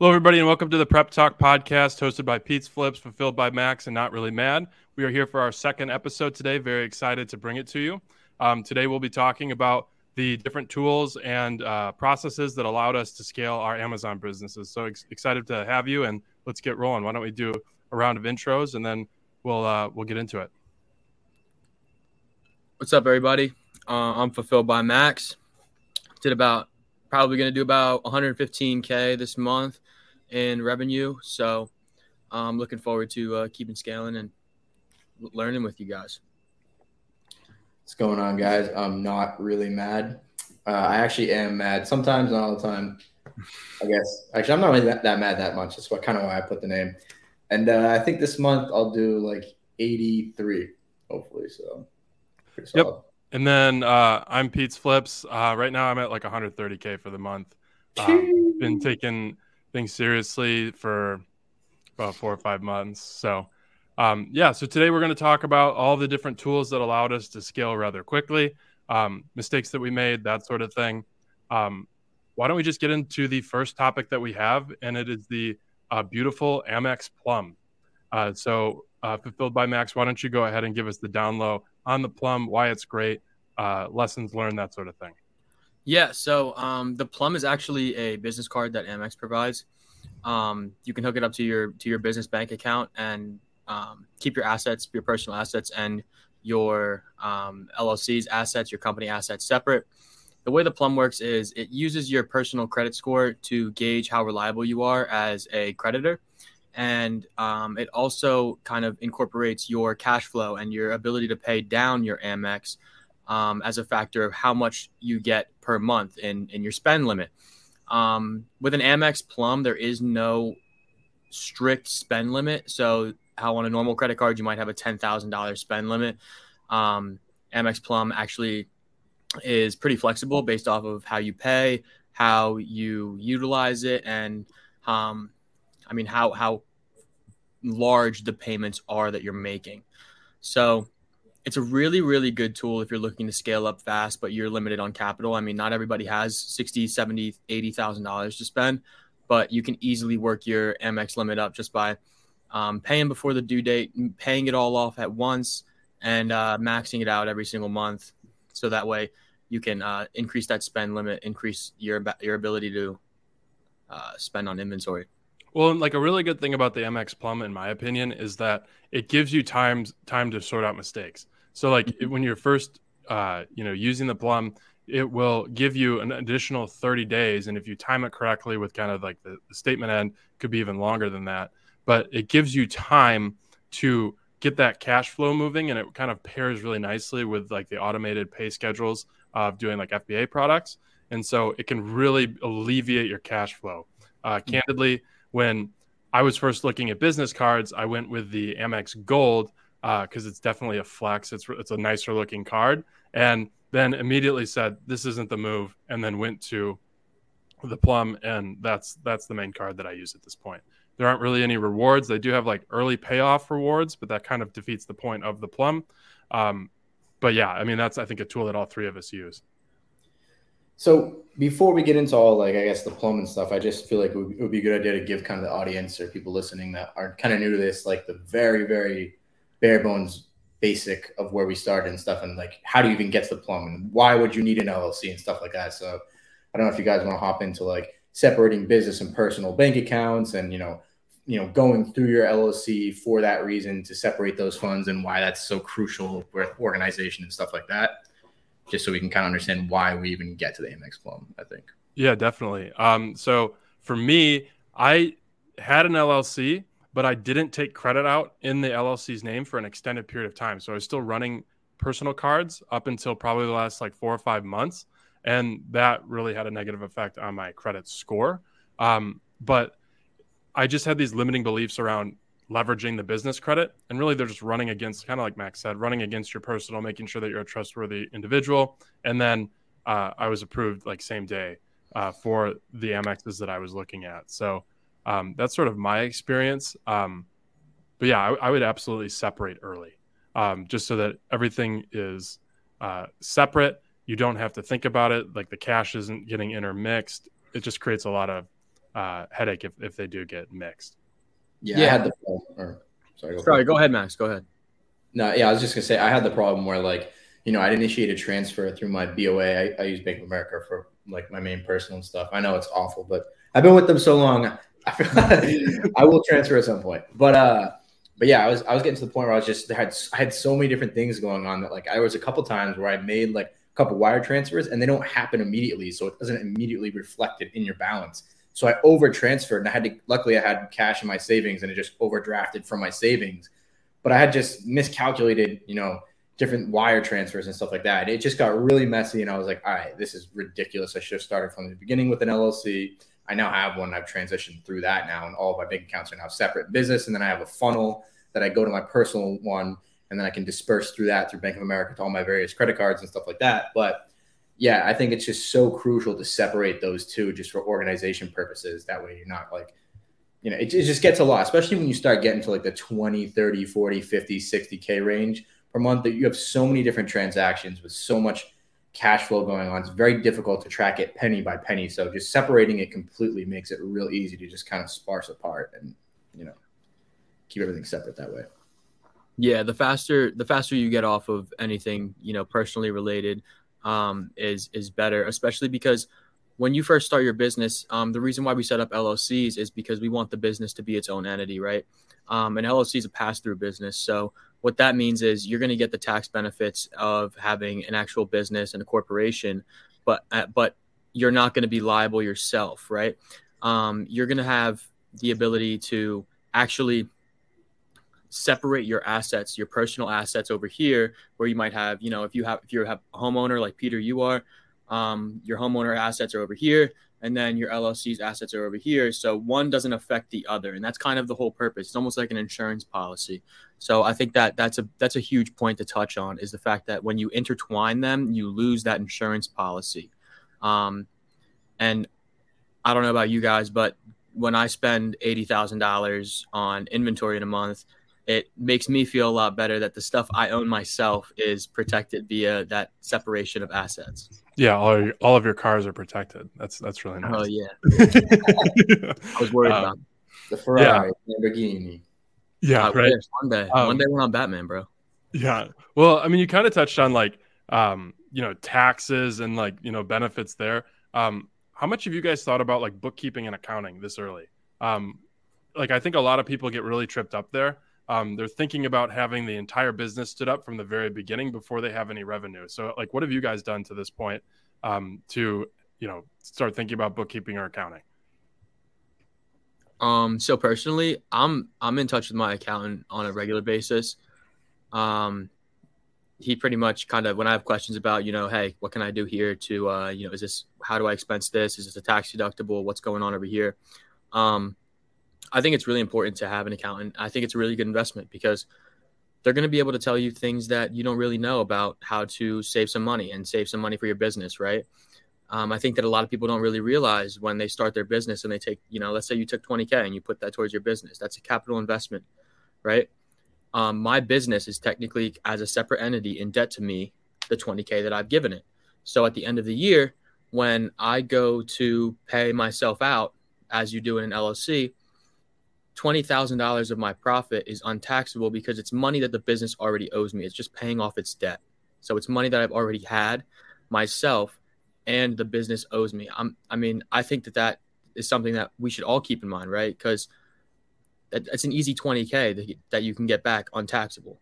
Hello, everybody, and welcome to the Prep Talk podcast hosted by Pete's Flips, fulfilled by Max, and Not Really Mad. We are here for our second episode today. Very excited to bring it to you. Um, today, we'll be talking about the different tools and uh, processes that allowed us to scale our Amazon businesses. So ex- excited to have you, and let's get rolling. Why don't we do a round of intros, and then we'll uh, we'll get into it. What's up, everybody? Uh, I'm fulfilled by Max. Did about probably going to do about 115k this month in revenue. So I'm looking forward to uh, keeping scaling and learning with you guys. What's going on, guys? I'm not really mad. Uh, I actually am mad sometimes, not all the time. I guess actually, I'm not really that, that mad that much. That's what kind of why I put the name. And uh, I think this month I'll do like 83, hopefully. So, yep. And then uh, I'm Pete's Flips. Uh, right now I'm at like 130k for the month. Um, been taking things seriously for about four or five months. So, um, yeah, so today we're going to talk about all the different tools that allowed us to scale rather quickly, um, mistakes that we made, that sort of thing. Um, why don't we just get into the first topic that we have, and it is the uh, beautiful Amex Plum. Uh, so, uh, fulfilled by Max, why don't you go ahead and give us the down low on the Plum, why it's great, uh, lessons learned, that sort of thing. Yeah, so um, the Plum is actually a business card that Amex provides. Um, you can hook it up to your to your business bank account and um, keep your assets, your personal assets, and your um, LLC's assets, your company assets separate. The way the Plum works is it uses your personal credit score to gauge how reliable you are as a creditor. And um, it also kind of incorporates your cash flow and your ability to pay down your Amex um, as a factor of how much you get per month in, in your spend limit. Um, with an Amex Plum, there is no strict spend limit. So, how on a normal credit card, you might have a $10,000 spend limit. Um, Amex Plum actually is pretty flexible based off of how you pay, how you utilize it, and um, I mean, how, how large the payments are that you're making. So, it's a really really good tool if you're looking to scale up fast but you're limited on capital. I mean not everybody has 60 70 80 thousand dollars to spend but you can easily work your amex limit up just by um, paying before the due date paying it all off at once and uh, maxing it out every single month. So that way you can uh, increase that spend limit increase your your ability to uh, spend on inventory well, like a really good thing about the Amex Plum, in my opinion, is that it gives you time time to sort out mistakes. So, like mm-hmm. when you're first, uh, you know, using the Plum, it will give you an additional 30 days, and if you time it correctly with kind of like the, the statement end, could be even longer than that. But it gives you time to get that cash flow moving, and it kind of pairs really nicely with like the automated pay schedules of doing like FBA products, and so it can really alleviate your cash flow. Uh, mm-hmm. candidly when I was first looking at business cards, I went with the Amex Gold because uh, it's definitely a flex. It's it's a nicer looking card, and then immediately said this isn't the move, and then went to the Plum, and that's that's the main card that I use at this point. There aren't really any rewards. They do have like early payoff rewards, but that kind of defeats the point of the Plum. Um, but yeah, I mean that's I think a tool that all three of us use. So before we get into all like I guess the plum and stuff, I just feel like it would, it would, be a good idea to give kind of the audience or people listening that are kind of new to this, like the very very bare bones basic of where we started and stuff, and like how do you even get to the plum and why would you need an LLC and stuff like that. So I don't know if you guys want to hop into like separating business and personal bank accounts and you know you know going through your LLC for that reason to separate those funds and why that's so crucial with organization and stuff like that just so we can kind of understand why we even get to the Amex Plum. I think. Yeah, definitely. Um, so for me, I had an LLC, but I didn't take credit out in the LLC's name for an extended period of time. So I was still running personal cards up until probably the last like four or five months, and that really had a negative effect on my credit score. Um, but I just had these limiting beliefs around leveraging the business credit. And really, they're just running against, kind of like Max said, running against your personal, making sure that you're a trustworthy individual. And then uh, I was approved like same day uh, for the Amexes that I was looking at. So um, that's sort of my experience. Um, but yeah, I, I, would absolutely separate early um, just so that everything is uh, separate. You don't have to think about it. Like the cash isn't getting intermixed. It just creates a lot of uh, headache if, if they do get mixed. Yeah, Yeah. I had the problem. Or, sorry, go Sorry, it. go ahead, Max. Go ahead. No, yeah, I was just gonna say I had the problem where like you know I'd initiate a transfer through my BOA. I, I use Bank of America for like my main personal stuff. I know it's awful, but I've been with them so long. I feel like I will transfer at some point. But uh, but yeah, I was I was getting to the point where I was just I had I had so many different things going on that like I was a couple times where I made like a couple wire transfers and they don't happen immediately, so it doesn't immediately reflected in your balance. So I over transferred and I had to luckily I had cash in my savings and it just overdrafted from my savings but I had just miscalculated, you know, different wire transfers and stuff like that. It just got really messy, and I was like, all right, this is ridiculous. I should have started from the beginning with an LLC. I now have one. I've transitioned through that now, and all of my bank accounts are now separate business. And then I have a funnel that I go to my personal one, and then I can disperse through that through Bank of America to all my various credit cards and stuff like that. But yeah, I think it's just so crucial to separate those two just for organization purposes. That way, you're not like you know, it, it just gets a lot, especially when you start getting to like the 20, 30, 40, 50, 60K range per month that you have so many different transactions with so much cash flow going on. It's very difficult to track it penny by penny. So just separating it completely makes it real easy to just kind of sparse apart and, you know, keep everything separate that way. Yeah, the faster the faster you get off of anything, you know, personally related, um, is is better, especially because when you first start your business, um, the reason why we set up LLCs is because we want the business to be its own entity, right? Um, and LLC is a pass through business. So what that means is you're going to get the tax benefits of having an actual business and a corporation, but uh, but you're not going to be liable yourself, right? Um, you're going to have the ability to actually separate your assets, your personal assets over here, where you might have, you know, if you have if you're a homeowner like Peter, you are, um, your homeowner assets are over here, and then your LLC's assets are over here. So one doesn't affect the other, and that's kind of the whole purpose. It's almost like an insurance policy. So I think that that's a that's a huge point to touch on is the fact that when you intertwine them, you lose that insurance policy. Um, and I don't know about you guys, but when I spend eighty thousand dollars on inventory in a month, it makes me feel a lot better that the stuff I own myself is protected via that separation of assets. Yeah, all your, all of your cars are protected. That's that's really nice. Oh yeah, I was worried Um, about. The Ferrari, Lamborghini. yeah, I right. wish one day, Um, one day we're on Batman, bro. Yeah. Well, I mean, you kind of touched on like, um, you know, taxes and like, you know, benefits there. Um, how much have you guys thought about like bookkeeping and accounting this early? Um, like, I think a lot of people get really tripped up there. Um, they're thinking about having the entire business stood up from the very beginning before they have any revenue. So, like, what have you guys done to this point um, to, you know, start thinking about bookkeeping or accounting? Um, so personally, I'm I'm in touch with my accountant on a regular basis. Um, he pretty much kind of when I have questions about, you know, hey, what can I do here to, uh, you know, is this how do I expense this? Is this a tax deductible? What's going on over here? Um, I think it's really important to have an accountant. I think it's a really good investment because they're going to be able to tell you things that you don't really know about how to save some money and save some money for your business, right? Um, I think that a lot of people don't really realize when they start their business and they take, you know, let's say you took 20K and you put that towards your business. That's a capital investment, right? Um, my business is technically as a separate entity in debt to me, the 20K that I've given it. So at the end of the year, when I go to pay myself out, as you do in an LLC, $20,000 of my profit is untaxable because it's money that the business already owes me. It's just paying off its debt. So it's money that I've already had myself and the business owes me. I'm, I mean, I think that that is something that we should all keep in mind, right? Because it's an easy 20K that, that you can get back untaxable.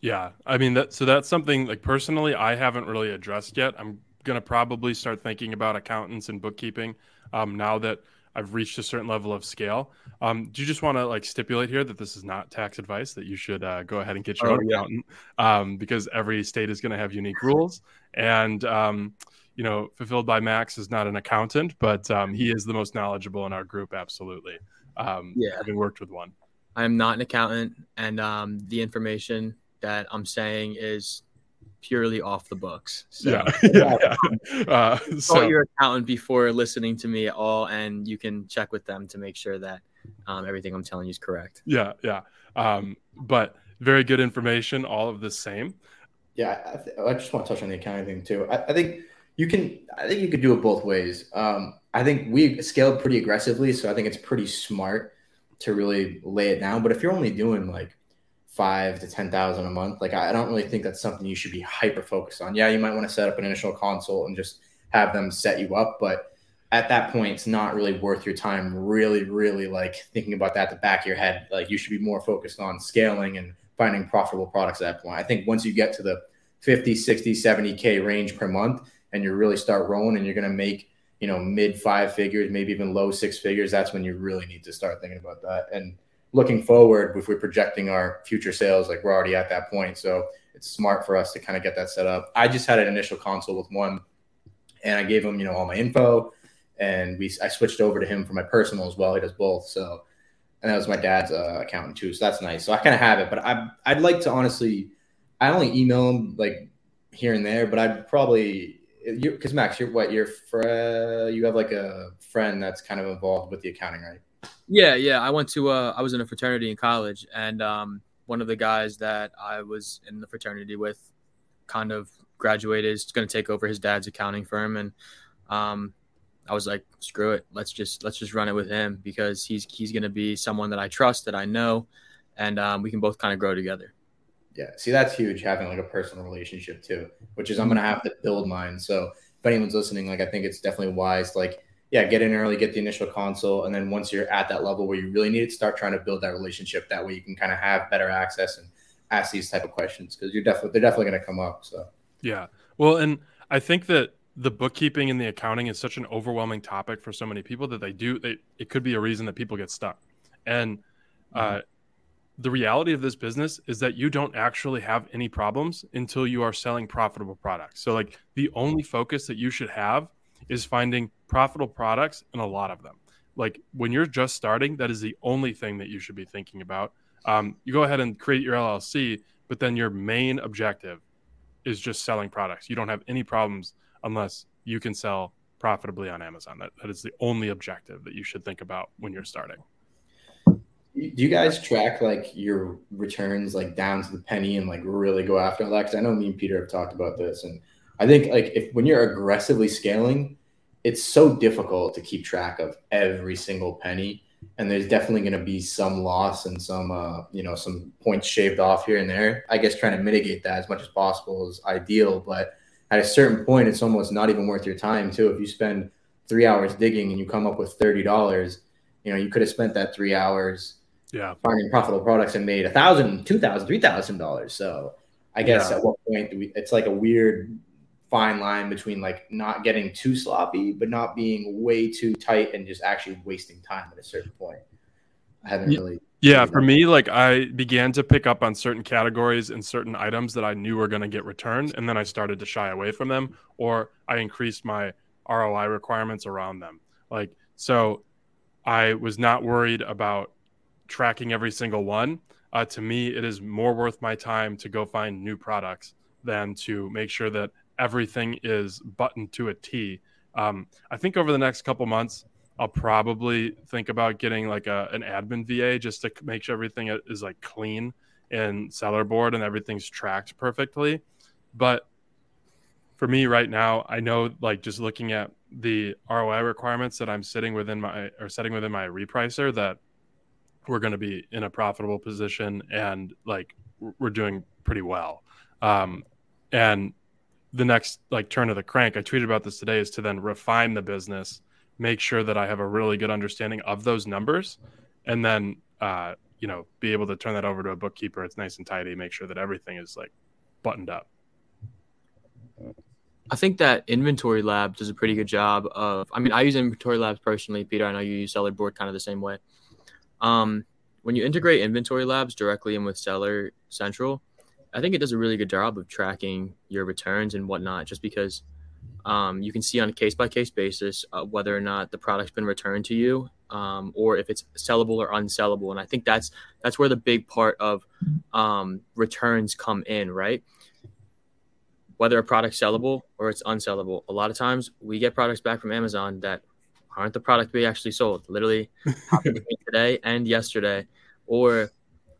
Yeah, I mean that. So that's something like personally, I haven't really addressed yet. I'm gonna probably start thinking about accountants and bookkeeping um, now that I've reached a certain level of scale. Um, do you just want to like stipulate here that this is not tax advice? That you should uh, go ahead and get your Oh, own yeah. accountant um, because every state is going to have unique rules. And um, you know, fulfilled by Max is not an accountant, but um, he is the most knowledgeable in our group. Absolutely. Um, Yeah. having worked with one. I am not an accountant, and um, the information that I'm saying is purely off the books. So Yeah, yeah. yeah. Uh, consult so, your accountant before listening to me at all, and you can check with them to make sure that um, everything I'm telling you is correct. yeah, yeah. Um, but very good information, all of the same. Yeah, I, th- I just want to touch on the accounting thing too. I, I think you can. I think you could do it both ways. Um, I think we scaled pretty aggressively, so I think it's pretty smart to really lay it down. But if you're only doing like five to ten thousand a month, like I don't really think that's something you should be hyper focused on. Yeah, you might want to set up an initial consult and just have them set you up, but at that point, it's not really worth your time. Really, really like thinking about that at the back of your head. Like you should be more focused on scaling and finding profitable products at that point. I think once you get to the 50, 60, 70K range per month and you really start rolling and you're going to make, you know, mid five figures, maybe even low six figures, that's when you really need to start thinking about that. And looking forward, if we're projecting our future sales, like we're already at that point. So it's smart for us to kind of get that set up. I just had an initial consult with one and I gave him, you know, all my info and we, I switched over to him for my personal as well. He does both. So, and that was my dad's uh, accountant too. So that's nice. So I kind of have it, but I, I'd like to honestly, I only email him like here and there, but I'd probably, because Max, you're what, you're, fr- you have like a friend that's kind of involved with the accounting, right? Yeah, yeah. I went to uh, I was in a fraternity in college, and um, one of the guys that I was in the fraternity with, kind of graduated, is going to take over his dad's accounting firm, and um, I was like, screw it, let's just let's just run it with him because he's he's going to be someone that I trust, that I know, and um, we can both kind of grow together. Yeah, see, that's huge having like a personal relationship too, which is I'm going to have to build mine. So if anyone's listening, like I think it's definitely wise, like yeah, get in early, get the initial console, and then once you're at that level where you really need it, start trying to build that relationship. That way, you can kind of have better access and ask these type of questions because you're definitely they're definitely going to come up. So yeah, well, and I think that the bookkeeping and the accounting is such an overwhelming topic for so many people that they do they it could be a reason that people get stuck, and uh, mm-hmm. the reality of this business is that you don't actually have any problems until you are selling profitable products. So like the only focus that you should have is finding profitable products and a lot of them. Like when you're just starting, that is the only thing that you should be thinking about. Um, you go ahead and create your LLC, but then your main objective is just selling products. You don't have any problems unless you can sell profitably on Amazon. That, that is the only objective that you should think about when you're starting. Do you guys track like your returns like down to the penny and like really go after that? Because I know me and Peter have talked about this, and I think like if when you're aggressively scaling, it's so difficult to keep track of every single penny and there's definitely going to be some loss and some uh, you know some points shaved off here and there. I guess trying to mitigate that as much as possible is ideal but at a certain point it's almost not even worth your time too. If you spend three hours digging and you come up with $30 you know you could have spent that three hours yeah. finding profitable products and made a thousand two thousand three thousand dollars. So i guess yeah. at what point do we it's like a weird fine line between like not getting too sloppy, but not being way too tight and just actually wasting time at a certain point. I haven't really. Yeah, for me, like I began to pick up on certain categories and certain items that I knew were going to get returned, and then I started to shy away from them, or I increased my ROI requirements around them. Like, so I was not worried about tracking every single one. Uh, to me, it is more worth my time to go find new products than to make sure that everything is buttoned to a T. Um, I think over the next couple months, I'll probably think about getting like a, an admin VA just to make sure everything is like clean and Sellerboard and everything's tracked perfectly. But for me right now, I know like just looking at the ROI requirements that I'm sitting within my or setting within my repricer that we're going to be in a profitable position and like we're doing pretty well. Um, and the next like turn of the crank. I tweeted about this today is to then refine the business make sure that i have a really good understanding of those numbers and then uh, you know be able to turn that over to a bookkeeper. It's nice and tidy make sure that everything is like buttoned up. I think that InventoryLab does a pretty good job of i mean i use InventoryLabs personally peter. I know you use Sellerboard kind of the same way. Um, when you integrate InventoryLabs directly in with Seller Central I think it does a really good job of tracking your returns and whatnot, just because um, you can see on a case by case basis uh, whether or not the product's been returned to you, um, or if it's sellable or unsellable. And I think that's that's where the big part of um, returns come in, right? Whether a product's sellable or it's unsellable. A lot of times we get products back from Amazon that aren't the product we actually sold. Literally happened today and yesterday, or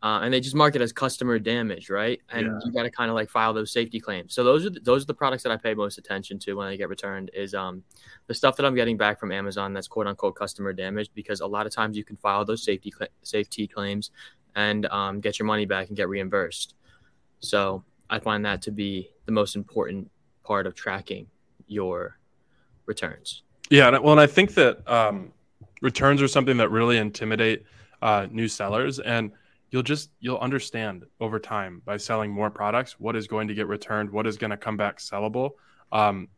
uh, and they just mark it as customer damage, right? And Yeah. you got to kind of like file those SAFE-T claims. So those are the, those are the products that I pay most attention to when they get returned. Is um the stuff that I'm getting back from Amazon that's quote unquote customer damage because a lot of times you can file those SAFE-T cla SAFE-T claims and um, get your money back and get reimbursed. So I find that to be the most important part of tracking your returns. Yeah, and, well, and I think that um, returns are something that really intimidate uh, new sellers, and you'll just you'll understand over time by selling more products what is going to get returned, what is going to come back sellable. Um,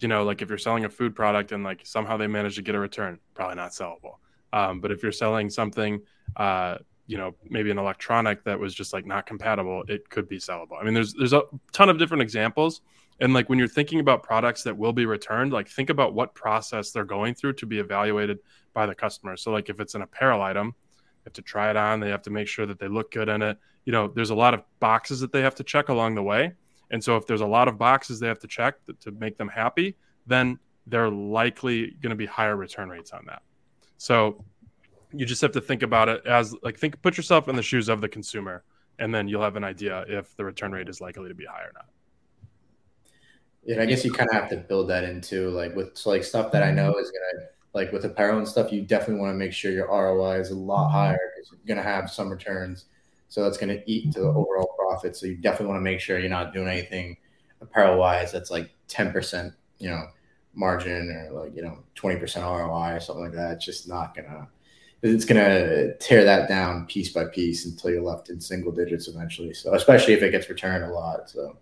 you know, like if you're selling a food product and like somehow they manage to get a return, probably not sellable. Um, but if you're selling something, uh, you know, maybe an electronic that was just like not compatible, it could be sellable. I mean, there's there's a ton of different examples. And like when you're thinking about products that will be returned, like think about what process they're going through to be evaluated by the customer. So like if it's an apparel item, have to try it on, they have to make sure that they look good in it. You know, there's a lot of boxes that they have to check along the way. And so if there's a lot of boxes they have to check to make them happy, then they're likely going to be higher return rates on that. So you just have to think about it as like think put yourself in the shoes of the consumer and then you'll have an idea if the return rate is likely to be high or not. Yeah, I guess you kind of have to build that into like with so like stuff that I know is gonna like with apparel and stuff. You definitely want to make sure your ROI is a lot mm-hmm. higher because you're gonna have some returns, so that's gonna eat to the mm-hmm. overall profit. So you definitely want to make sure you're not doing anything apparel wise that's like ten percent, you know, margin or like you know twenty percent ROI or something like that. It's just not gonna. It's gonna tear that down piece by piece until you're left in single digits eventually. So especially if it gets returned a lot. So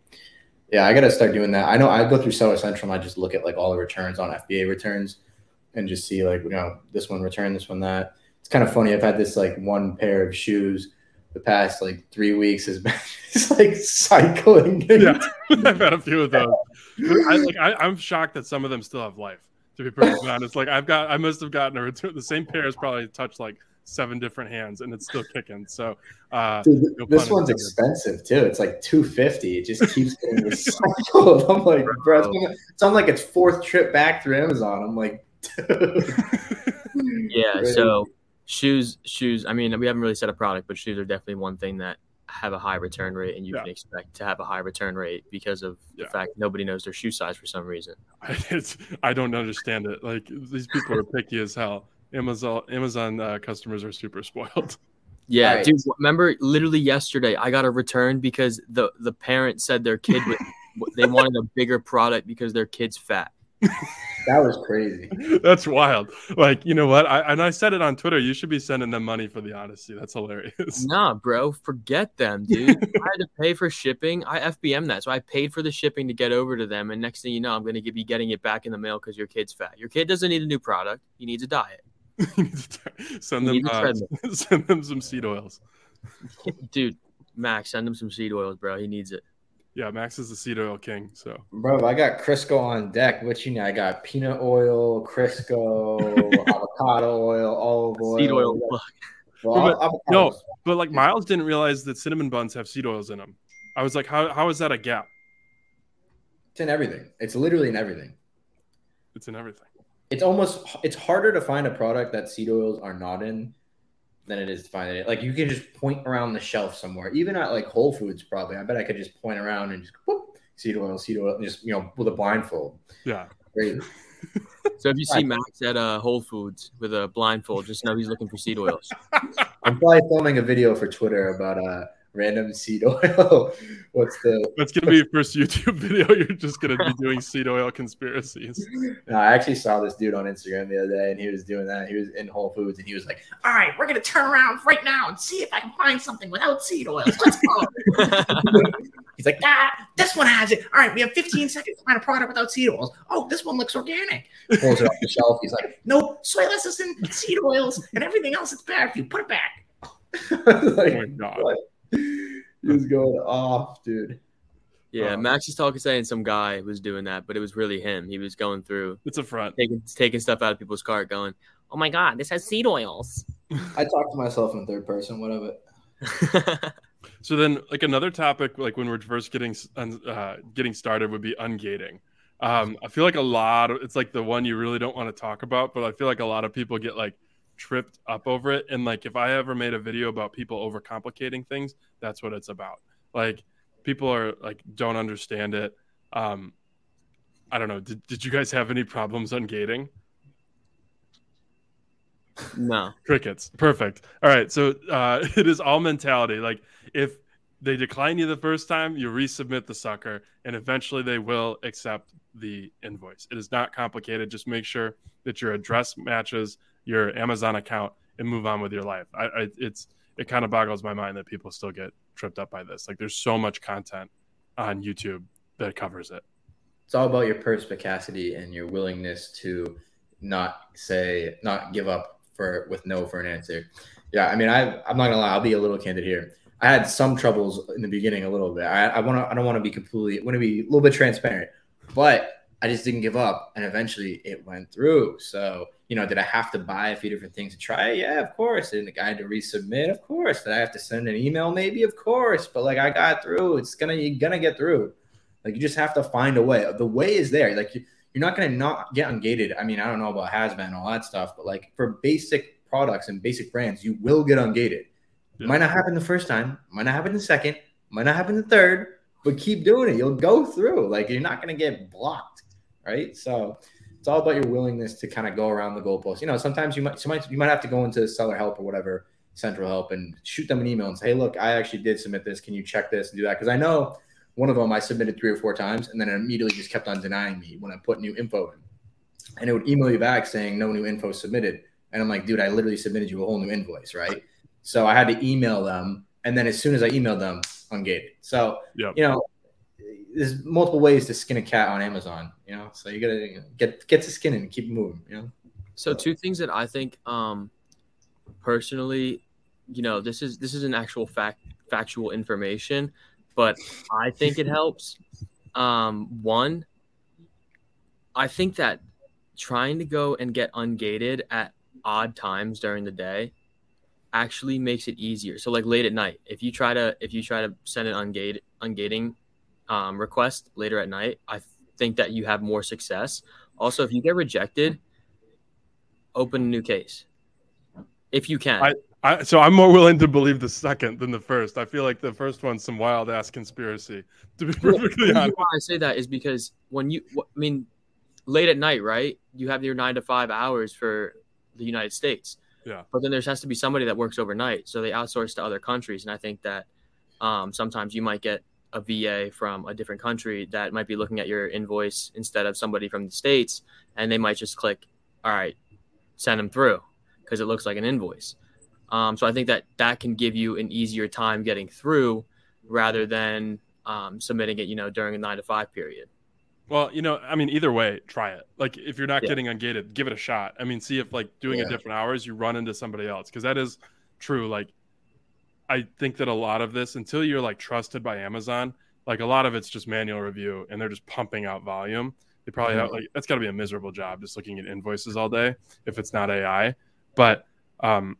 yeah, I gotta start doing that. I know I go through Seller Central and I just look at like all the returns on FBA returns and just see like you know this one return, this one that. It's kind of funny. I've had this like one pair of shoes the past like three weeks has been just like cycling. Yeah, I've had a few of those. I, like, I, I'm shocked that some of them still have life. To be perfectly honest, like I've got, I must have gotten a return. The same pair has probably touched like seven different hands, and it's still kicking. So uh, Dude, no this one's expensive too. It's like two fifty. It just keeps getting recycled. I'm like, bro, it's on, like its fourth trip back through Amazon. I'm like. Yeah. Crazy. So shoes, shoes. I mean, we haven't really said a product, but shoes are definitely one thing that have a high return rate, and you Yeah. can expect to have a high return rate because of Yeah. the fact nobody knows their shoe size for some reason. it's, I don't understand it. Like these people are picky as hell. Amazon Amazon uh, customers are super spoiled. Yeah, Alright. dude. Remember, literally yesterday, I got a return because the the parent said their kid was, they wanted a bigger product because their kid's fat. That was crazy. That's wild. Like you know what? I and I said it on Twitter. You should be sending them money for the Odyssey. That's hilarious. Nah, bro, forget them, dude. I had to pay for shipping. I FBM that, so I paid for the shipping to get over to them. And next thing you know, I'm going to be getting it back in the mail because your kid's fat. Your kid doesn't need a new product; he needs a diet, You need to send them need uh, send them some seed oils. dude. Max, send him some seed oils, bro. He needs it. Yeah, Max is the seed oil king. So Bro, I got Crisco on deck. What you know? I got peanut oil, Crisco, avocado oil, olive oil. Seed oil. Well, But- no. But like Miles didn't realize that cinnamon buns have seed oils in them. I was like, how how is that a gap? It's in everything. It's literally in everything. It's in everything. It's almost it's harder to find a product that seed oils are not in than it is to find it. Like you can just point around the shelf somewhere, even at like Whole Foods. Probably, I bet I could just point around and just whoop, seed oil, seed oil, and just you know with a blindfold. Yeah. Crazy. So if you see Max at uh, Whole Foods with a blindfold, just know he's looking for seed oils. I'm probably filming a video for Twitter about uh random seed oil. What's the? That's gonna be your first YouTube video. You're just gonna be doing seed oil conspiracies. No, I actually saw this dude on Instagram the other day, and he was doing that. He was in Whole Foods, and he was like, All right, we're gonna turn around right now and see if I can find something without seed oils. Let's go. He's like, ah, this one has it. All right, we have 15 seconds to find a product without seed oils. Oh, this one looks organic. pulls it off the shelf. He's like, Nope, soy lecithin, seed oils, and everything else that's bad if you. Put it back. like, Oh my god. what? He was going off, dude. Yeah, Um, Max is talking saying some guy was doing that, but it was really him. He was going through It's a front. taking taking stuff out of people's cart, going, "Oh my god, this has seed oils." I talk to myself in third person. What of it? So then, like another topic, like when we're first getting uh, getting started, would be ungating. Um, I feel like a lot of it's like the one you really don't want to talk about, but I feel like a lot of people get like tripped up over it. And like, if I ever made a video about people overcomplicating things, that's what it's about. Like, people are like, don't understand it. Um, I don't know. Did, did you guys have any problems ungating? No. Crickets. Perfect. All right. So uh, it is all mentality. Like if they decline you the first time, you resubmit the sucker, and eventually they will accept the invoice. It is not complicated. Just make sure that your address matches your Amazon account and move on with your life. I, I it's it kind of boggles my mind that people still get tripped up by this. Like there's so much content on YouTube that covers it. It's all about your perspicacity and your willingness to not say, not give up for with no for an answer. Yeah, I mean, I I'm not gonna lie, I'll be a little candid here. I had some troubles in the beginning, a little bit. I, I want to, I don't want to be completely, want to be a little bit transparent, but I just didn't give up, and eventually it went through. So, you know, did I have to buy a few different things to try? Yeah, of course. And I had to resubmit, of course. Did I have to send an email? Maybe, of course. But like, I got through. It's gonna, you're gonna get through. Like, you just have to find a way. The way is there. Like, you, you're not gonna not get ungated. I mean, I don't know about Hazmat and all that stuff, but like for basic products and basic brands, you will get ungated. Yeah. Might not happen the first time, might not happen the second, might not happen the third, but keep doing it. You'll go through. Like you're not gonna get blocked, right? So it's all about your willingness to kind of go around the goalpost. You know, sometimes you might, might, you might have to go into seller help or whatever, central help, and shoot them an email and say, "Hey, look, I actually did submit this. Can you check this and do that?" Because I know one of them I submitted three or four times, and then it immediately just kept on denying me when I put new info in, and it would email you back saying no new info submitted. And I'm like, dude, I literally submitted you a whole new invoice, right? So I had to email them. And then as soon as I emailed them, ungated. So, yep. you know, there's multiple ways to skin a cat on Amazon, you know? So you got to get, get to skin and keep moving, you know? So, so two things that I think, um, personally, you know, this is, this is an actual fact, factual information, but I think it helps. Um, one, I think that trying to go and get ungated at odd times during the day actually makes it easier. So like late at night, if you try to if you try to send an ungate ungating um, request later at night, I think that you have more success. Also, if you get rejected, open a new case if you can. I, I, so I'm more willing to believe the second than the first. I feel like the first one's some wild ass conspiracy. To be perfectly honest, why I say that is because when you, I mean, late at night, right? You have your nine to five hours for the United States. Yeah. But then there has to be somebody that works overnight, so they outsource to other countries, and I think that um, sometimes you might get a VA from a different country that might be looking at your invoice instead of somebody from the states, and they might just click, "All right, send them through," because it looks like an invoice. Um, so I think that that can give you an easier time getting through rather than um, submitting it, you know, during a nine to five period. Well, you know, I mean, either way, try it. Like, if you're not yeah. getting ungated, give it a shot. I mean, see if like doing yeah. it different hours, you run into somebody else because that is true. Like, I think that a lot of this, until you're like trusted by Amazon, like a lot of it's just manual review, and they're just pumping out volume. They probably mm-hmm. have like that's got to be a miserable job just looking at invoices all day if it's not AI. But um,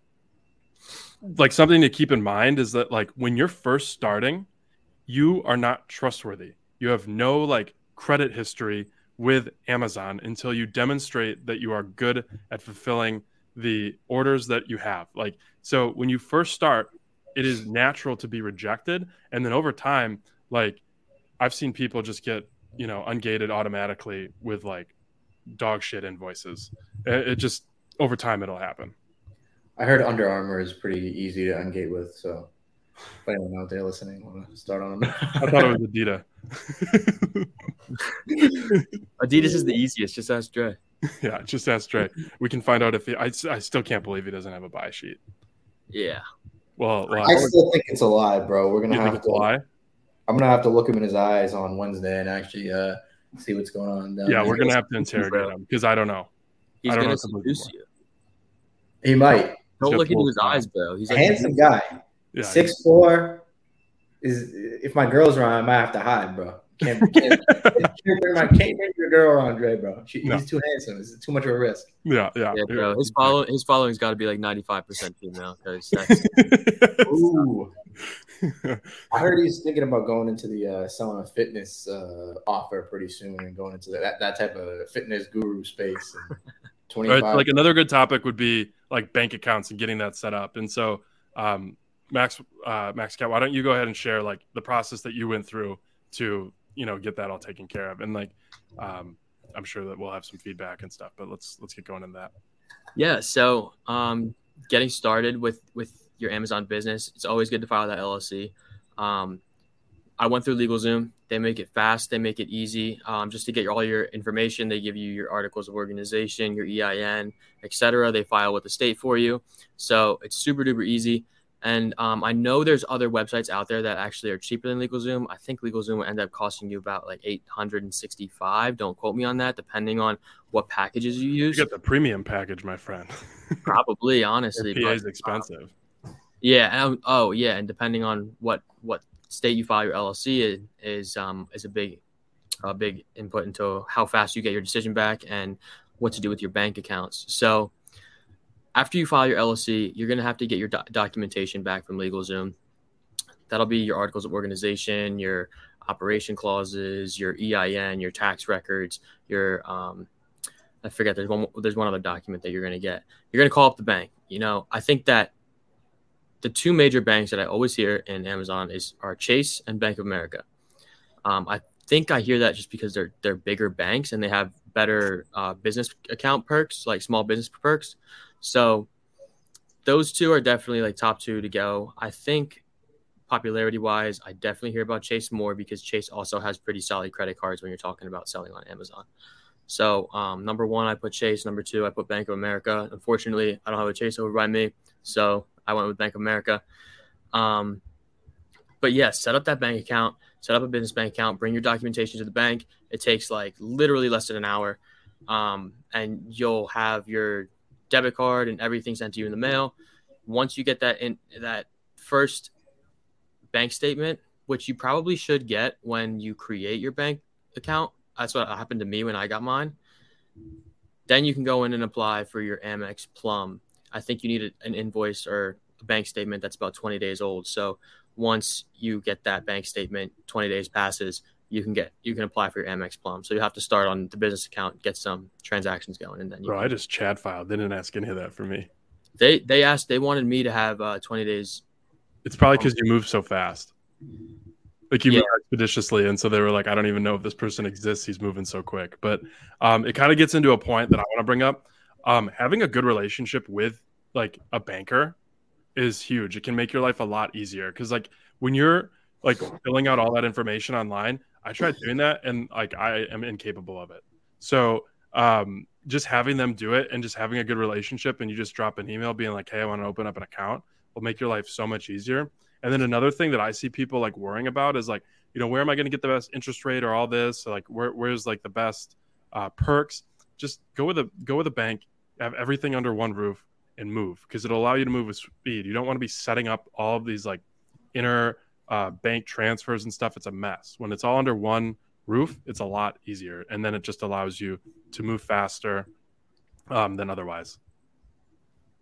like something to keep in mind is that like when you're first starting, you are not trustworthy. You have no like credit history with Amazon until you demonstrate that you are good at fulfilling the orders that you have. Like, so when you first start, it is natural to be rejected. And then over time, like, I've seen people just get, you know, ungated automatically with like dog shit invoices. It, it just, over time, it'll happen. I heard Under Armour is pretty easy to ungate with. So if anyone out there listening want to start on them, I thought it was Adidas. Adidas is the easiest. Just ask Dre. Yeah, just ask Dre. We can find out if he. I, I still can't believe he doesn't have a buy sheet. Yeah. Well, well I still think it's a lie, bro. We're gonna have to lie. I'm gonna have to look him in his eyes on Wednesday and actually uh, see what's going on. yeah, we're gonna have to interrogate him because I don't know. He's don't gonna seduce you. He might. Don't look into his eyes, bro. He's a handsome guy. Yeah, Six four. Is if my girl's are around, I might have to hide, bro. Can't, can't, can't, bring my can't bring your girl around Dre, bro. She, no. He's too handsome. It's too much of a risk. Yeah, yeah. yeah bro. His follow his following's got to be like ninety five percent female. Because Ooh. I heard he's thinking about going into the uh, selling a fitness uh, offer pretty soon and going into that that type of fitness guru space. 25. Right. Like another good topic would be like bank accounts and getting that set up. And so, um, Max, uh, Max Cat, why don't you go ahead and share like the process that you went through to, you know, get that all taken care of? And like, um, I'm sure that we'll have some feedback and stuff, but let's, let's get going in that. Yeah. So, um, getting started with, with your Amazon business, it's always good to file that LLC. Um, I went through LegalZoom. They make it fast. They make it easy. Um, just to get all your information, they give you your articles of organization, your EIN, etc. They file with the state for you, so it's super duper easy. And um, I know there's other websites out there that actually are cheaper than LegalZoom. I think LegalZoom will end up costing you about like 865. Don't quote me on that, depending on what packages you use. You get the premium package, my friend. Probably, honestly. PA is expensive. Um, yeah. And, oh, yeah. And depending on what what state you file your LLC is is, um, is a big a big input into how fast you get your decision back and what to do with your bank accounts. So after you file your LLC, you're going to have to get your do- documentation back from LegalZoom. That'll be your articles of organization, your operation clauses, your EIN, your tax records, your um, I forget there's one there's one other document that you're going to get. You're going to call up the bank. You know, I think that the two major banks that I always hear in Amazon is are Chase and Bank of America. Um, I think I hear that just because they're they're bigger banks and they have better uh, business account perks, like small business perks. So those two are definitely like top two to go. I think popularity wise, I definitely hear about Chase more because Chase also has pretty solid credit cards when you're talking about selling on Amazon. So um, number one, I put Chase. Number two, I put Bank of America. Unfortunately, I don't have a Chase over by me, so I went with Bank of America. Um, but yes, yeah, set up that bank account, set up a business bank account, bring your documentation to the bank. It takes like literally less than an hour, um, and you'll have your debit card and everything sent to you in the mail. Once you get that in that first bank statement, which you probably should get when you create your bank account. That's what happened to me when I got mine. Then you can go in and apply for your Amex Plum I think you need an invoice or a bank statement that's about 20 days old. So once you get that bank statement, 20 days passes, you can get you can apply for your Amex Plum. So you have to start on the business account, get some transactions going, and then. You Bro, can, I just chat filed. They didn't ask any of that for me. They they asked they wanted me to have uh, 20 days. It's probably because you move so fast. Like you yeah. move expeditiously, and so they were like, "I don't even know if this person exists. He's moving so quick." But um, it kind of gets into a point that I want to bring up um, having a good relationship with like a banker is huge. It can make your life a lot easier because like when you're like filling out all that information online, I tried doing that and like I am incapable of it. So um, just having them do it and just having a good relationship and you just drop an email being like, hey, I want to open up an account will make your life so much easier. And then another thing that I see people like worrying about is like, you know, where am I going to get the best interest rate or all this? like, where, where's like the best uh, perks? Just go with a go with a bank have everything under one roof and move because it'll allow you to move with speed. You don't want to be setting up all of these like inner uh, bank transfers and stuff. It's a mess. When it's all under one roof, it's a lot easier, and then it just allows you to move faster um, than otherwise.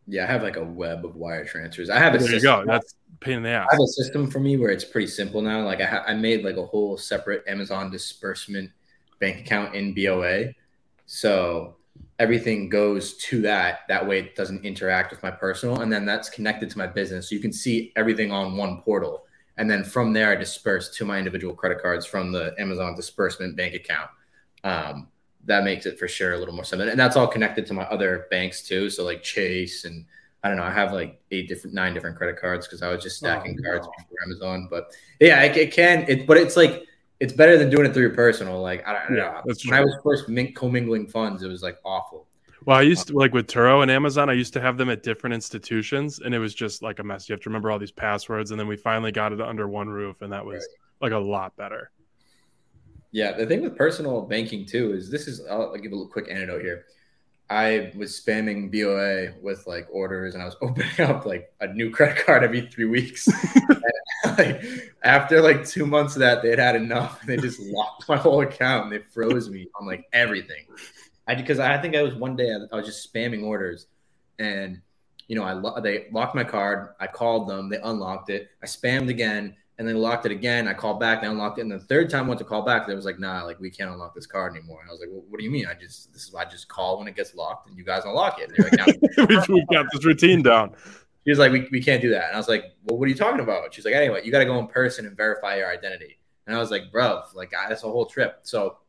Yeah, I have like a web of wire transfers. I have a there system. you go. That's pain in the ass. I have a system for me where it's pretty simple now. Like I, ha- I made like a whole separate Amazon disbursement bank account in BOA. So everything goes to that. That way it doesn't interact with my personal. And then that's connected to my business. So you can see everything on one portal. And then from there, I disperse to my individual credit cards from the Amazon disbursement bank account. Um, that makes it for sure a little more simple. And that's all connected to my other banks too. So like Chase and I don't know, I have like eight different, nine different credit cards because I was just stacking oh, cards before Amazon. But yeah, it, it can, it, but it's like, it's better than doing it through your personal. Like I don't, yeah, know. When true. I was first commingling funds, it was like awful. Well, I used to like with Turo and Amazon, I used to have them at different institutions, and it was just like a mess. You have to remember all these passwords, and then we finally got it under one roof, and that was right. like a lot better. Yeah, the thing with personal banking too is this is I'll, I'll give a little quick anecdote here. I was spamming BOA with like orders and I was opening up like a new credit card every three weeks. like, after like two months of that, they had had enough and they just locked my whole account and they froze me on like everything. I because I think I was one day I, was just spamming orders and you know I they locked my card. I called them, they unlocked it. I spammed again and then locked it again. I called back, they unlocked it, and the third time I went to call back, they was like, "Nah, like we can't unlock this card anymore." And I was like, well, "What do you mean? I just this is why I just call when it gets locked, and you guys unlock it." And like, "No." we've, got this routine down. She was like, we, we can't do that. And I was like, well, what are you talking about? She's like, anyway, you got to go in person and verify your identity. And I was like, bro, like that's a whole trip. So I-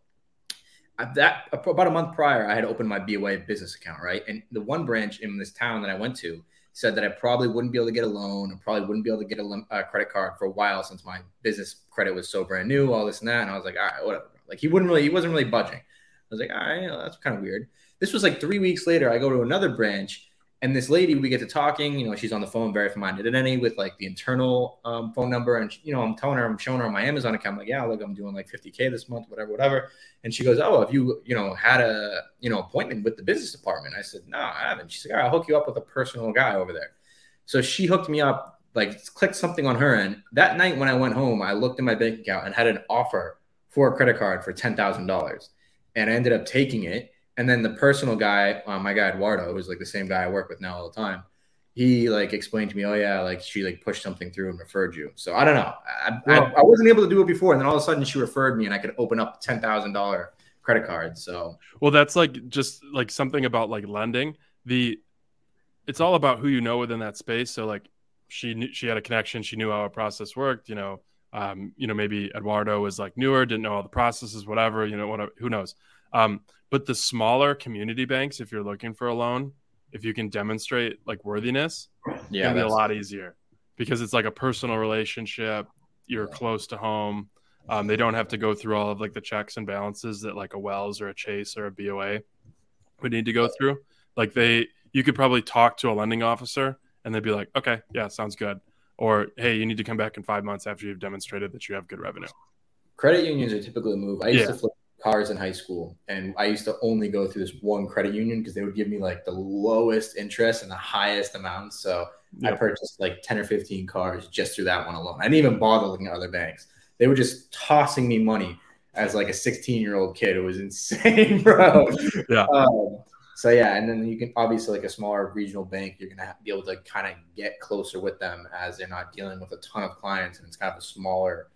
that about a month prior, I had opened my BOA business account, right? And the one branch in this town that I went to said that I probably wouldn't be able to get a loan and probably wouldn't be able to get a uh, credit card for a while since my business credit was so brand new, all this and that. And I was like, all right, whatever. Like he wouldn't really, he wasn't really budging. I was like, all right, that's kind of weird. This was like three weeks later. I go to another branch and this lady, we get to talking. You know, she's on the phone, my identity with like the internal um, phone number, and you know, I'm telling her, I'm showing her my Amazon account. I'm like, yeah, look, I'm doing like 50k this month, whatever, whatever. And she goes, oh, have you, you know, had a, you know, appointment with the business department? I said, no, I haven't. She's like, right, I'll hook you up with a personal guy over there. So she hooked me up, like clicked something on her end. That night when I went home, I looked in my bank account and had an offer for a credit card for ten thousand dollars, and I ended up taking it. And then the personal guy, uh, my guy Eduardo, who's like the same guy I work with now all the time, he like explained to me, oh yeah, like she like pushed something through and referred you. So I don't know. I, I, I wasn't able to do it before, and then all of a sudden she referred me, and I could open up ten thousand dollar credit card. So Well, that's like just like something about like lending. The it's all about who you know within that space. So like she knew, she had a connection. She knew how a process worked. You know, um, you know maybe Eduardo was like newer, didn't know all the processes, whatever. You know, whatever, who knows. Um, but the smaller community banks, if you're looking for a loan, if you can demonstrate like worthiness, yeah, can be a lot easier because it's like a personal relationship. You're close to home. Um, they don't have to go through all of like the checks and balances that like a Wells or a Chase or a BOA would need to go through. Like they, you could probably talk to a lending officer and they'd be like, okay, yeah, sounds good. Or hey, you need to come back in five months after you've demonstrated that you have good revenue. credit unions are typically move. I used Yeah. to flip cars in high school, and I used to only go through this one credit union because they would give me like the lowest interest and the highest amount So I purchased like ten or fifteen cars just through that one alone. I didn't even bother looking at other banks. They were just tossing me money as like a sixteen year old kid. It was insane, bro. Yeah. Um, so yeah, and then you can obviously like a smaller regional bank, you're gonna be able to kind of get closer with them as they're not dealing with a ton of clients, and it's kind of a smaller,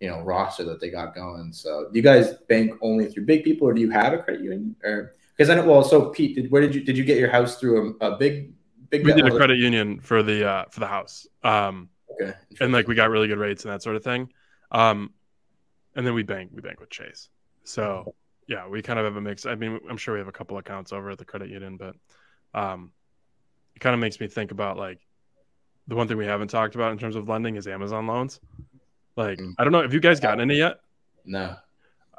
you know, roster that they got going. So do you guys bank only through big people, or do you have a credit union? Or because I know, well, so Pete, did, where did you did you get your house through a, a big big? We did a credit union for the uh, for the house. Um, Okay. and like we got really good rates and that sort of thing. Um, and then we bank we bank with Chase. So yeah, we kind of have a mix. I mean, I'm sure we have a couple accounts over at the credit union, but um, it kind of makes me think about like the one thing we haven't talked about in terms of lending is Amazon loans. Like Mm. I don't know, have you guys gotten any yet? No.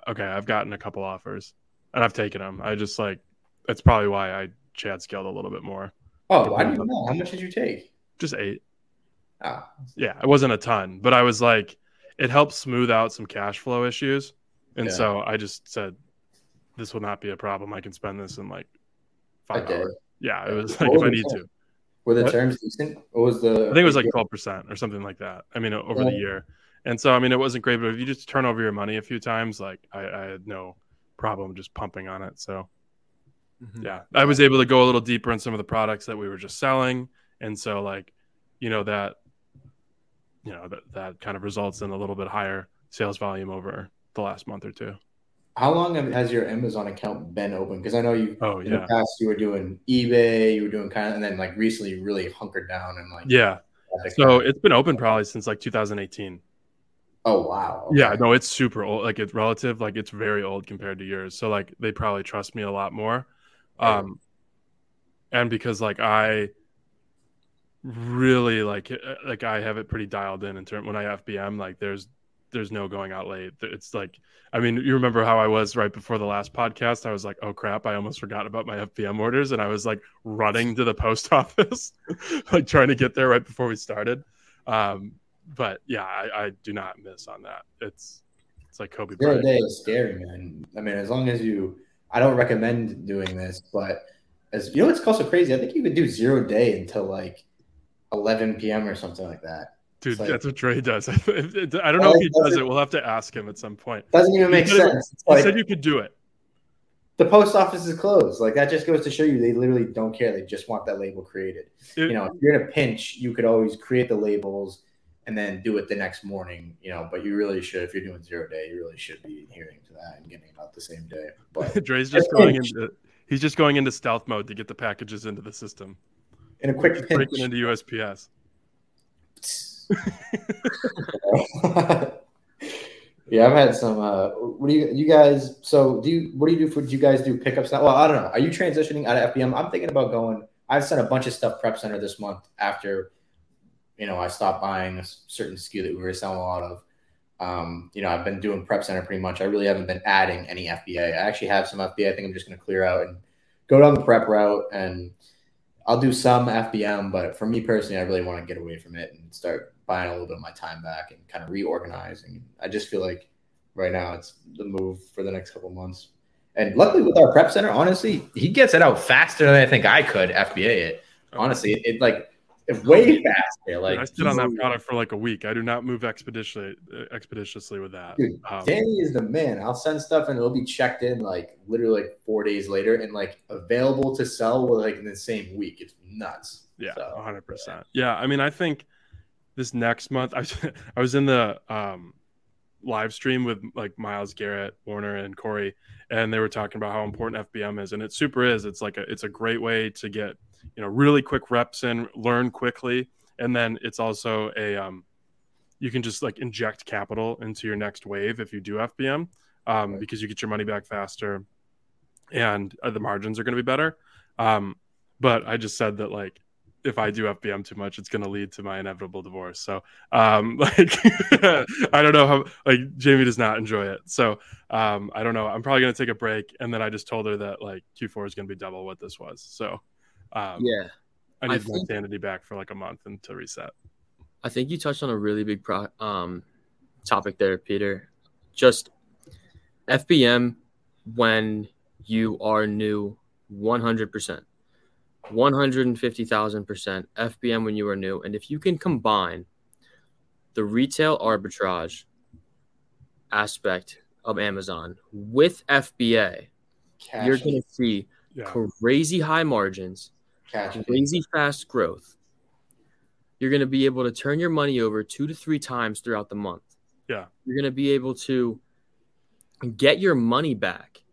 Okay, I've gotten a couple offers and I've taken them. I just like that's probably why I Chad scaled a little bit more. Oh, I didn't know. How much did you take? Just eight. Ah, yeah, it wasn't a ton, but I was like, it helps smooth out some cash flow issues. And Yeah. so I just said, this will not be a problem. I can spend this in like five hours. Yeah, it was What like if I need to. were the What? terms decent? What was the? I think it was like 12% or something like that. I mean, over the year. And so, I mean, it wasn't great, but if you just turn over your money a few times, like I, I had no problem just pumping on it. So, Mhm. yeah, I was able to go a little deeper in some of the products that we were just selling. And so, like, you know, that, you know, that, that kind of results in a little bit higher sales volume over the last month or two. How long has your Amazon account been open? Because I know you Oh, in yeah. the past you were doing eBay, you were doing kind of, and then like recently you really hunkered down and like Yeah. So it's been open probably since like 2018. Oh wow, Yeah, no, it's super old. Like it's relative, like it's very old compared to yours. So like they probably trust me a lot more. Um and because like I really like like I have it pretty dialed in in term when I FBM like there's there's no going out late. It's like I mean, you remember how I was right before the last podcast? I was like, "Oh crap, I almost forgot about my FBM orders." And I was like running to the post office like trying to get there right before we started. Um but yeah, I, I do not miss on that. It's it's like Kobe Zero Bryant. day is scary, man. I mean, as long as you, I don't recommend doing this, but as you know, what's also crazy. I think you could do zero day until like 11 p.m. or something like that. Dude, like- that's what Trey does. I don't know if he does it. We'll have to ask him at some point. Doesn't even make He it- sense. It's He said you could do it. the post office is closed. Like that just goes to show you they literally don't care. They just want that label created. It- you know, if you're in a pinch, you could always create the labels and then do it the next morning. You know, but you really should if you're doing zero day, you really should be adhering to that and getting it out the same day. But Dre's just going into he's just going into stealth mode to get the packages into the system. in a quick pinch, breaking into USPS. yeah, I've had some. Uh, what do you you guys? So do you? What do you do for? Do you guys do pickups now? Well, I don't know. Are you transitioning out of FBM? I'm thinking about going. I've sent a bunch of stuff prep center this month after, you know, I stopped buying a certain SKU that we were selling a lot of. Um, you know, I've been doing prep center pretty much. I really haven't been adding any FBA. I actually have some FBA. I think I'm just going to clear out and go down the prep route, and I'll do some FBM. But for me personally, I really want to get away from it and start buying a little bit of my time back and kind of reorganizing. I just feel like right now it's the move for the next couple months. And luckily with our prep center, honestly, he gets it out faster than I think I could FBA it. Honestly, it, it like it way faster. Like I sit on that product for like a week. I do not move expeditiously uh, expeditiously with that. Dude, Um, Danny is the man. I'll send stuff and it'll be checked in like literally like four days later and like available to sell with like in the same week. It's nuts. Yeah, So, hundred percent. Yeah, I mean, I think this next month, I was, I was in the um, live stream with like Miles Garrett, Warner, and Corey, and they were talking about how important FBM is, and it super is. It's like a, it's a great way to get you know really quick reps in, learn quickly, and then it's also a um, you can just like inject capital into your next wave if you do FBM, um, Right. because you get your money back faster, and uh, the margins are going to be better. Um, but I just said that like if I do FBM too much, it's going to lead to my inevitable divorce. So, um, like, I don't know how, like, Jamie does not enjoy it. So, um, I don't know. I'm probably going to take a break. And then I just told her that, like, Q4 is going to be double what this was. So, um, Yeah. I I need my think- sanity back for like a month and to reset. I think you touched on a really big pro- um, topic there, Peter. Just FBM when you are new 100%. 150,000% FBM when you are new. And if you can combine the retail arbitrage aspect of Amazon with FBA, cash, you're going to see Yeah. crazy high margins cash. crazy fast growth, you're going to be able to turn your money over two to three times throughout the month. Yeah. You're going to be able to get your money back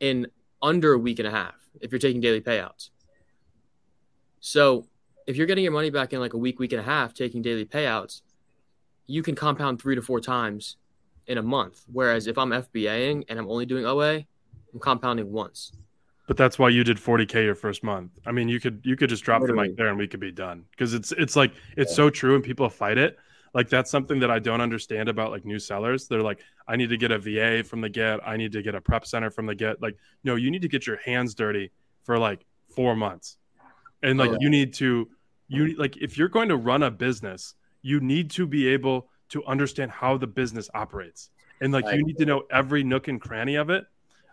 in under a week and a half if you're taking daily payouts. So, if you're getting your money back in like a week, week and a half taking daily payouts, you can compound three to four times in a month. Whereas if I'm FBAing and I'm only doing OA, I'm compounding once. But that's why you did 40k your first month. I mean, you could you could just drop the mic there and we could be done because it's it's like it's Yeah. so true and people fight it. Like that's something that I don't understand about like new sellers. They're like, I need to get a VA from the get. I need to get a prep center from the get. Like, no, you need to get your hands dirty for like four months, and like Oh, yeah. you need to you like if you're going to run a business, you need to be able to understand how the business operates, and like I you need to know every nook and cranny of it.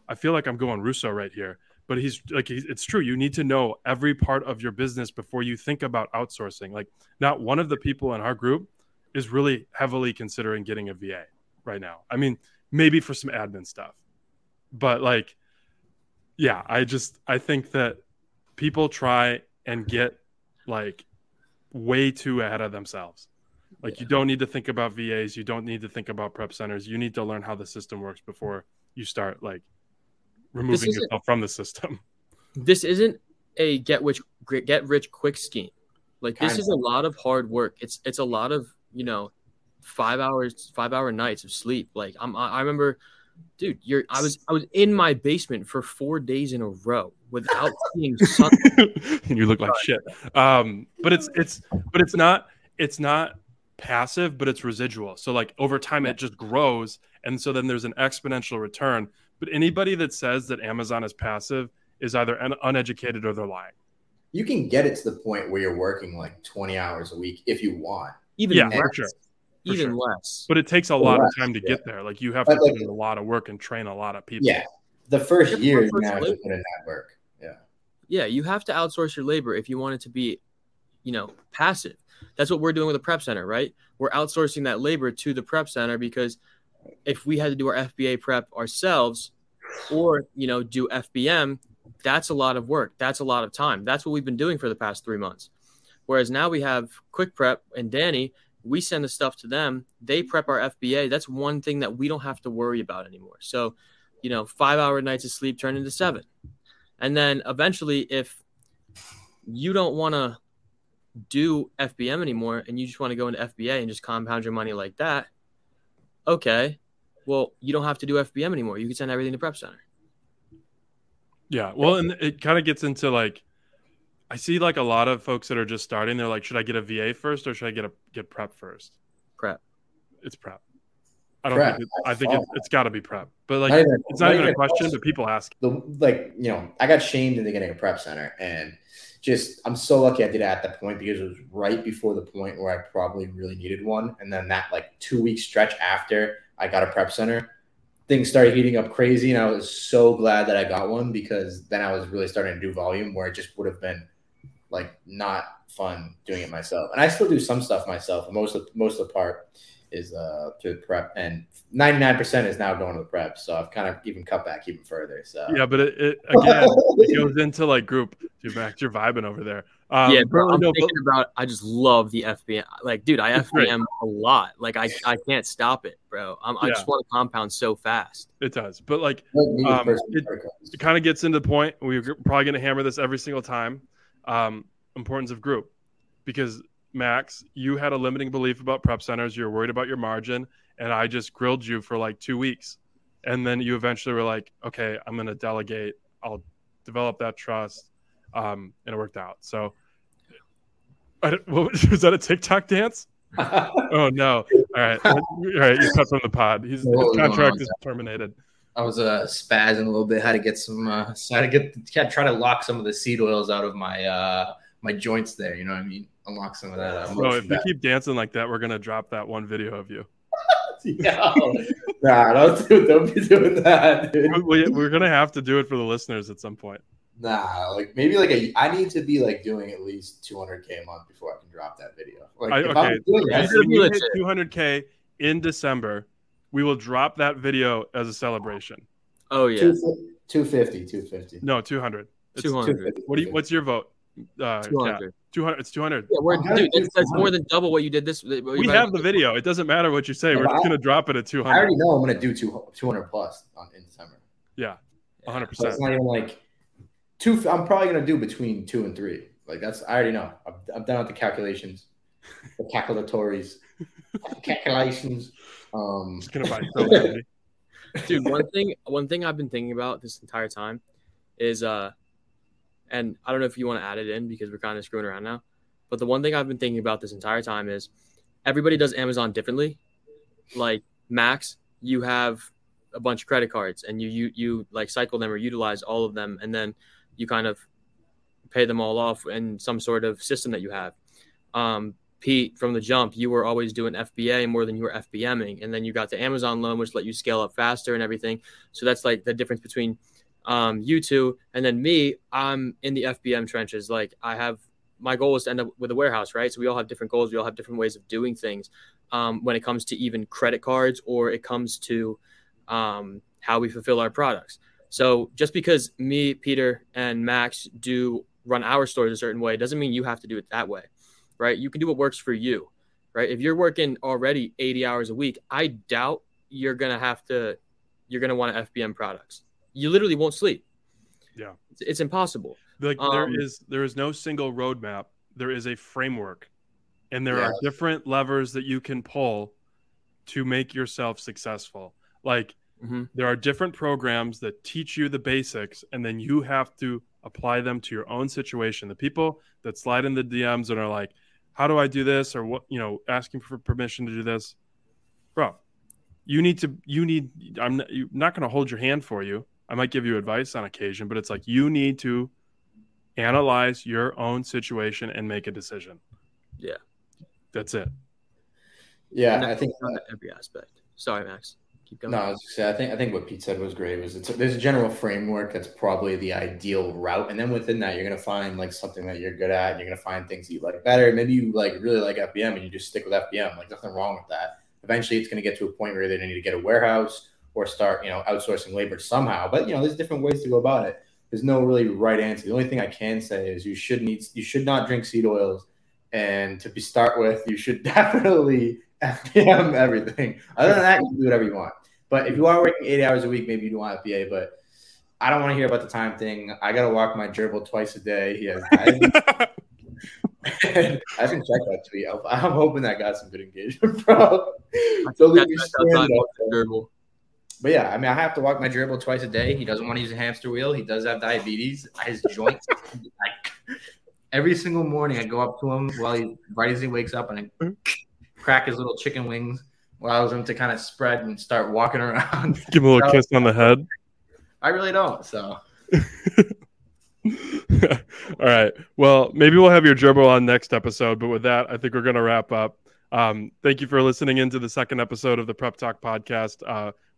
I feel like I'm going Russo right here but he's like he's, it's true you need to know every part of your business before you think about outsourcing. Like not one of the people in our group is really heavily considering getting a va right now. I mean maybe for some admin stuff but like yeah i just i think that people try and get like way too ahead of themselves. Like you don't need to think about vas you don't need to think about prep centers you need to learn how the system works before you start like removing yourself from the system this isn't a get rich get rich quick scheme. Like this Kind is a lot of hard work. It's it's a lot of you know five hours five hour nights of sleep. Like I'm I I remember, dude. You're I was I was in my basement for four days in a row without seeing sun. and you look like shit. Um, but it's it's but it's not it's not passive, but it's residual. So like over time it just grows, and so then there's an exponential return. But anybody that says that Amazon is passive is either un- uneducated or they're lying. You can get it to the point where you're working like 20 hours a week if you want. Even Yeah, less, for sure. For even sure. less. But it takes a Or lot less, of time to yeah. get there. Like you have But, to like- put in a lot of work and train a lot of people. Yeah. The first year, you're going to have to put in that work. Yeah. Yeah, you have to outsource your labor if you want it to be, you know, passive. That's what we're doing with the prep center, right? We're outsourcing that labor to the prep center because if we had to do our FBA prep ourselves or, you know, do FBM, that's a lot of work. That's a lot of time. That's what we've been doing for the past 3 months. Whereas now we have quick prep and Danny we send the stuff to them. They prep our FBA. That's one thing that we don't have to worry about anymore. So, you know, five hour nights of sleep turn into seven. And then eventually, if you don't want to do FBM anymore and you just want to go into FBA and just compound your money like that, okay, well, you don't have to do FBM anymore. You can send everything to Prep Center. Yeah. Well, and it kind of gets into like, I see like a lot of folks that are just starting. They're like, should I get a VA first or should I get a get prep first? Prep. It's prep. I don't Prep. think it, I think it, it's got to be prep. But like, Not even- it's not, not even a even a question, question. but people ask. the like you know I got shamed into getting a prep center and just I'm so lucky I did it at that point because it was right before the point where I probably really needed one. And then that like two week stretch after I got a prep center things started heating up crazy. And I was so glad that I got one because then I was really starting to do volume where it just would have been like not fun doing it myself. And I still do some stuff myself most of most of the part is uh to the prep and 99% is now going to the prep so I've kind of even cut back even further so Yeah, but it, it again it goes into like group. Dude, Max, you're vibing over there. Um, yeah, bro. I'm no, but- thinking about. I just love the FBM. Like, dude, I It's great. FBM a lot. Like, I, I can't stop it, bro. I'm, I just want to compound so fast. it does. But like, Like me with Um, it- it kind of gets into the point. We're probably going to hammer this every single time. Um, importance of group, because Max, you had a limiting belief about prep centers. You were worried about your margin, and I just grilled you for like two weeks, and then you eventually were like, "Okay, I'm going to delegate. I'll develop that trust," um, and it worked out. So, I what, was that a TikTok dance? Oh no! All right, all right. You cut from the pod. He's, his going contract is terminated. I was uh, spazzing a little bit. Had to get some. Uh, had to get. Try to lock some of the seed oils out of my uh, my joints there. You know what I mean? Unlock some of that. Uh, Bro, if motion you keep dancing like that, we're gonna drop that one video of you. Yo, nah, don't, do, don't be doing that, dude. We, we're gonna have to do it for the listeners at some point. Nah, like maybe like a. I need to be like doing at least 200k a month before I can drop that video. Like I- if okay, I'm doing that, When you hit 200k in December, we will drop that video as a celebration. Oh yeah, 250, 250. No, 200. It's- two hundred. 250. What do you? What's your vote? Uh, Two yeah, hundred. 200. It's 200. Yeah, we're dude. do That's, that's more than double what you did this. We have the video. It doesn't matter what you say. We're just gonna drop it at 200 I already know I'm gonna do two, 200 plus on, in December. Yeah, 100. So it's percent not even like two. I'm probably gonna do between two and three. Like that's I already know. I'm, I'm done with the calculations, the calculatories, calculations. Um, Just gonna buy so many. dude one thing one thing i've been thinking about this entire time is uh and i don't know if you want to add it in because we're kind of screwing around now but the one thing i've been thinking about this entire time is everybody does amazon differently like max you have a bunch of credit cards and you you you like cycle them or utilize all of them and then you kind of pay them all off in some sort of system that you have um Pete, from the jump, you were always doing FBA more than you were FBMing, and then you got the Amazon loan, which let you scale up faster and everything. So that's like the difference between um, you two, and then me. I'm in the FBM trenches. Like I have my goal is to end up with a warehouse, right? So we all have different goals. We all have different ways of doing things. Um, when it comes to even credit cards, or it comes to um, how we fulfill our products. So just because me, Peter, and Max do run our stores a certain way doesn't mean you have to do it that way right? You can do what works for you, right? If you're working already 80 hours a week, I doubt you're gonna have to, you're gonna want FBM products. You literally won't sleep. Yeah. it's, it's impossible. Like Um, there is there is no single roadmap. There is a framework, and there are different levers that you can pull to make yourself successful. Like Mhm. there are different programs that teach you the basics, and then you have to apply them to your own situation. The people that slide in the DMs and are like, "How do I do this?" or what, you know, asking for permission to do this, bro. You need to. You need. I'm not, not going to hold your hand for you. I might give you advice on occasion, but it's like you need to analyze your own situation and make a decision. Yeah. That's it. yeah, I think on every aspect. Sorry, Max. Keep going. No, I was gonna say, I think I think what Pete said was great. Was it's there's a general framework that's probably the ideal route, and then within that, you're gonna find like something that you're good at, and you're gonna find things that you like better. Maybe you like really like FBM, and you just stick with FBM. Like nothing wrong with that. Eventually, it's gonna get to a point where they need to get a warehouse or start, you know, outsourcing labor somehow. But you know, there's different ways to go about it. There's no really right answer. The only thing I can say is you should need you should not drink seed oils And to be start with, you should definitely FBM everything. Other than that, you can do whatever you want. But if you are working 80 hours a week, maybe you don't want FBA. But I don't want to hear about the time thing. I got to walk my gerbil twice a day. He has. I haven't, I haven't checked that tweet. I'm, I'm hoping that got some good engagement, bro. Don't leave me That's- that's stranded outside out there. durable. But yeah, I mean, I have to walk my gerbil twice a day. He doesn't want to use a hamster wheel. He does have diabetes. His joints, like every single morning, I go up to him while he right as he wakes up, and I crack his little chicken wings, allows him to kind of spread and start walking around. Give him a little kiss on the head. I really don't. So All right. Well, maybe we'll have your gerbil on next episode. But with that, I think we're going to wrap up. Um, thank you for listening into the second episode of the Prep Talk podcast. Uh,